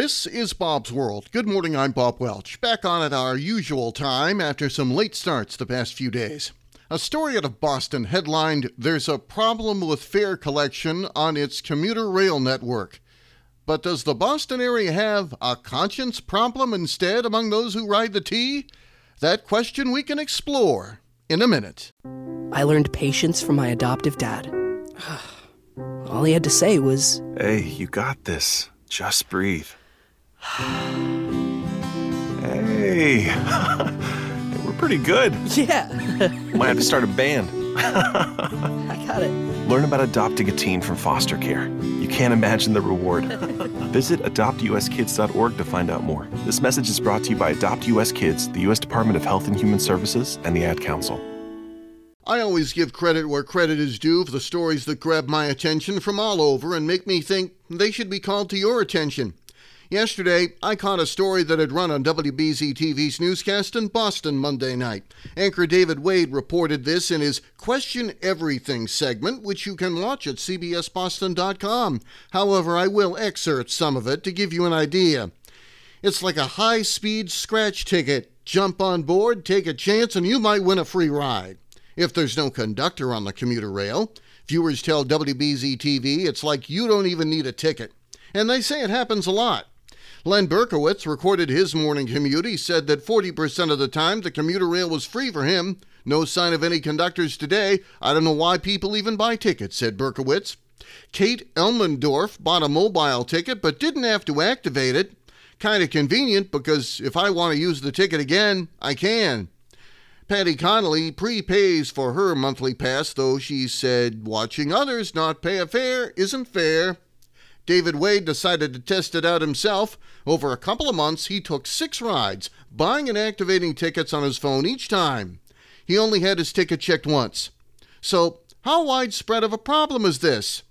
This is Bob's World. Good morning, I'm Bob Welch. Back on at our usual time after some late starts the past few days. A story out of Boston headlined There's a Problem with Fare Collection on its commuter rail network. But does the Boston area have a conscience problem instead among those who ride the T? That question we can explore in a minute. I learned patience from my adoptive dad. All he had to say was, Hey, you got this. Just breathe. Hey, we're pretty good. Yeah, Might have to start a band. I got it. Learn about adopting a teen from foster care. You can't imagine the reward. Visit adoptuskids.org to find out more. This message is brought to you by Adopt US Kids, the U.S. Department of Health and Human Services, and the Ad Council. I always give credit where credit is due for the stories that grab my attention from all over and make me think they should be called to your attention. Yesterday, I caught a story that had run on WBZ TV's newscast in Boston Monday night. Anchor David Wade reported this in his Question Everything segment, which you can watch at CBSBoston.com. However, I will excerpt some of it to give you an idea. It's like a high speed scratch ticket. Jump on board, take a chance, and you might win a free ride. If there's no conductor on the commuter rail, viewers tell WBZ TV it's like you don't even need a ticket. And they say it happens a lot. Len Berkowitz recorded his morning commute. He said that 40% of the time the commuter rail was free for him. No sign of any conductors today. I don't know why people even buy tickets, said Berkowitz. Kate Elmendorf bought a mobile ticket but didn't have to activate it. Kind of convenient because if I want to use the ticket again, I can. Patty Connolly prepays for her monthly pass, though she said watching others not pay a fare isn't fair. David Wade decided to test it out himself. Over a couple of months, he took six rides, buying and activating tickets on his phone each time. He only had his ticket checked once. So, how widespread of a problem is this?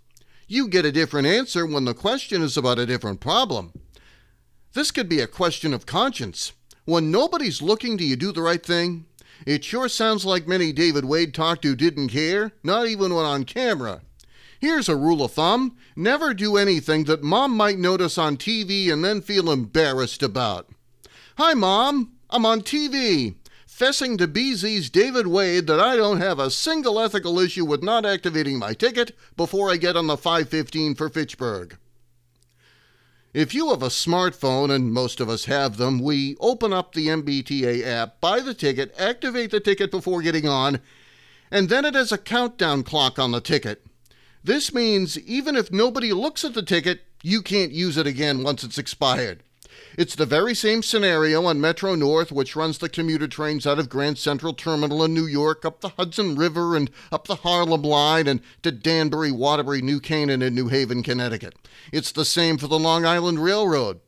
You get a different answer when the question is about a different problem. This could be a question of conscience. When nobody's looking, do you do the right thing? It sure sounds like many David Wade talked to didn't care, not even when on camera. Here's a rule of thumb never do anything that mom might notice on TV and then feel embarrassed about. Hi, mom, I'm on TV, fessing to BZ's David Wade that I don't have a single ethical issue with not activating my ticket before I get on the 515 for Fitchburg. If you have a smartphone, and most of us have them, we open up the MBTA app, buy the ticket, activate the ticket before getting on, and then it has a countdown clock on the ticket. This means even if nobody looks at the ticket, you can't use it again once it's expired. It's the very same scenario on Metro North, which runs the commuter trains out of Grand Central Terminal in New York, up the Hudson River, and up the Harlem Line, and to Danbury, Waterbury, New Canaan, and New Haven, Connecticut. It's the same for the Long Island Railroad.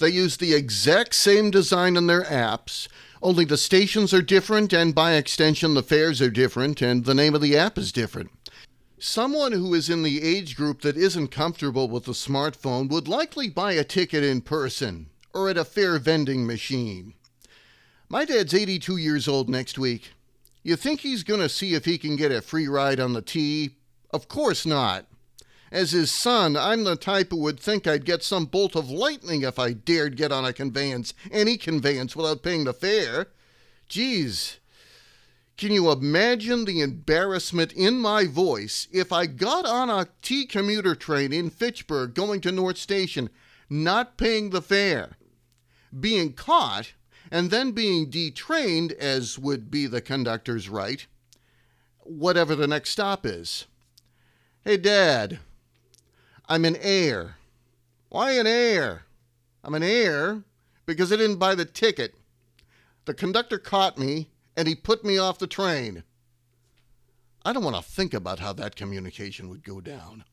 They use the exact same design in their apps, only the stations are different, and by extension, the fares are different, and the name of the app is different. Someone who is in the age group that isn't comfortable with a smartphone would likely buy a ticket in person or at a fare vending machine. My dad's 82 years old next week. You think he's going to see if he can get a free ride on the T? Of course not. As his son, I'm the type who would think I'd get some bolt of lightning if I dared get on a conveyance, any conveyance, without paying the fare. Geez, can you imagine the embarrassment in my voice if I got on a T commuter train in Fitchburg going to North Station, not paying the fare, being caught, and then being detrained, as would be the conductor's right, whatever the next stop is? Hey, Dad, I'm an Ayer. Why an Ayer? I'm an Ayer because I didn't buy the ticket. The conductor caught me and he put me off the train. I don't want to think about how that communication would go down.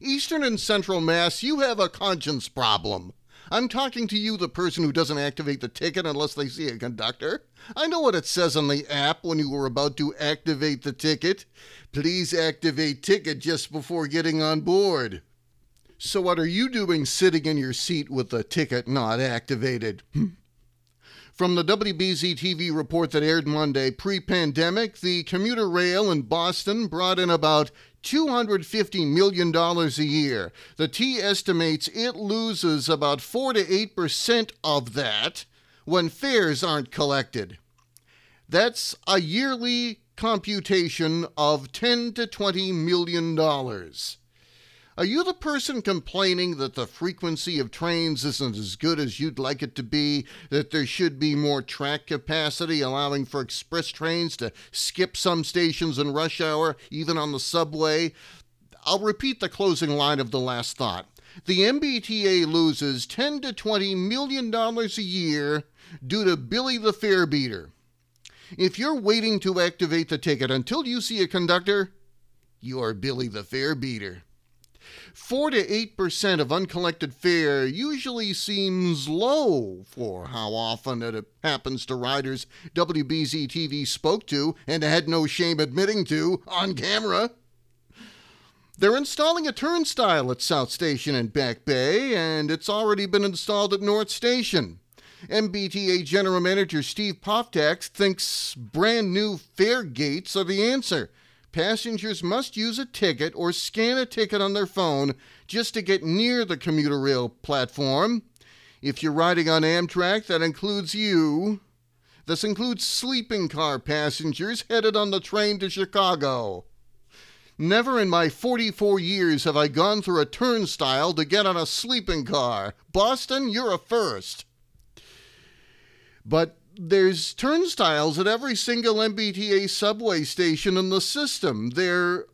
Eastern and Central Mass, you have a conscience problem. I'm talking to you, the person who doesn't activate the ticket unless they see a conductor. I know what it says on the app when you were about to activate the ticket. Please activate ticket just before getting on board. So, what are you doing sitting in your seat with the ticket not activated? Hmm. From the WBZ TV report that aired Monday, pre pandemic, the commuter rail in Boston brought in about $250 million a year. The T estimates it loses about 4 to 8% of that when fares aren't collected. That's a yearly computation of 10 to 20 million dollars. Are you the person complaining that the frequency of trains isn't as good as you'd like it to be, that there should be more track capacity, allowing for express trains to skip some stations in rush hour, even on the subway? I'll repeat the closing line of the last thought. The MBTA loses 10 to 20 million dollars a year due to Billy the Fare Beater. If you're waiting to activate the ticket until you see a conductor, you're Billy the Fare Beater. 4 to 8% of uncollected fare usually seems low for how often it happens to riders WBZ TV spoke to and had no shame admitting to on camera. They're installing a turnstile at South Station in Back Bay, and it's already been installed at North Station. MBTA General Manager Steve Poftak thinks brand new fare gates are the answer passengers must use a ticket or scan a ticket on their phone just to get near the commuter rail platform. If you're riding on Amtrak, that includes you. This includes sleeping car passengers headed on the train to Chicago. Never in my 44 years have I gone through a turnstile to get on a sleeping car. Boston, you're a first. But there's turnstiles at every single MBTA subway station in the system. They're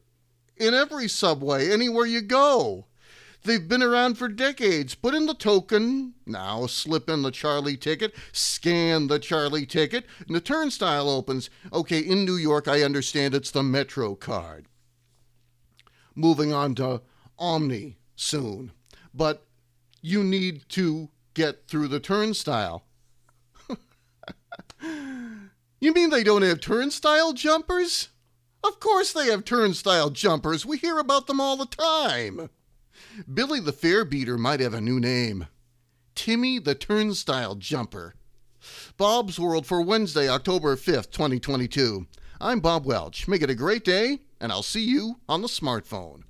in every subway, anywhere you go. They've been around for decades. Put in the token, now slip in the Charlie ticket, scan the Charlie ticket, and the turnstile opens. Okay, in New York, I understand it's the Metro card. Moving on to OMNY soon. But you need to get through the turnstile. You mean they don't have turnstile jumpers? Of course they have turnstile jumpers. We hear about them all the time. Billy the Fare Beater might have a new name Timmy the Turnstile Jumper. Bob's World for Wednesday, October 5th, 2022. I'm Bob Welch. Make it a great day, and I'll see you on the smartphone.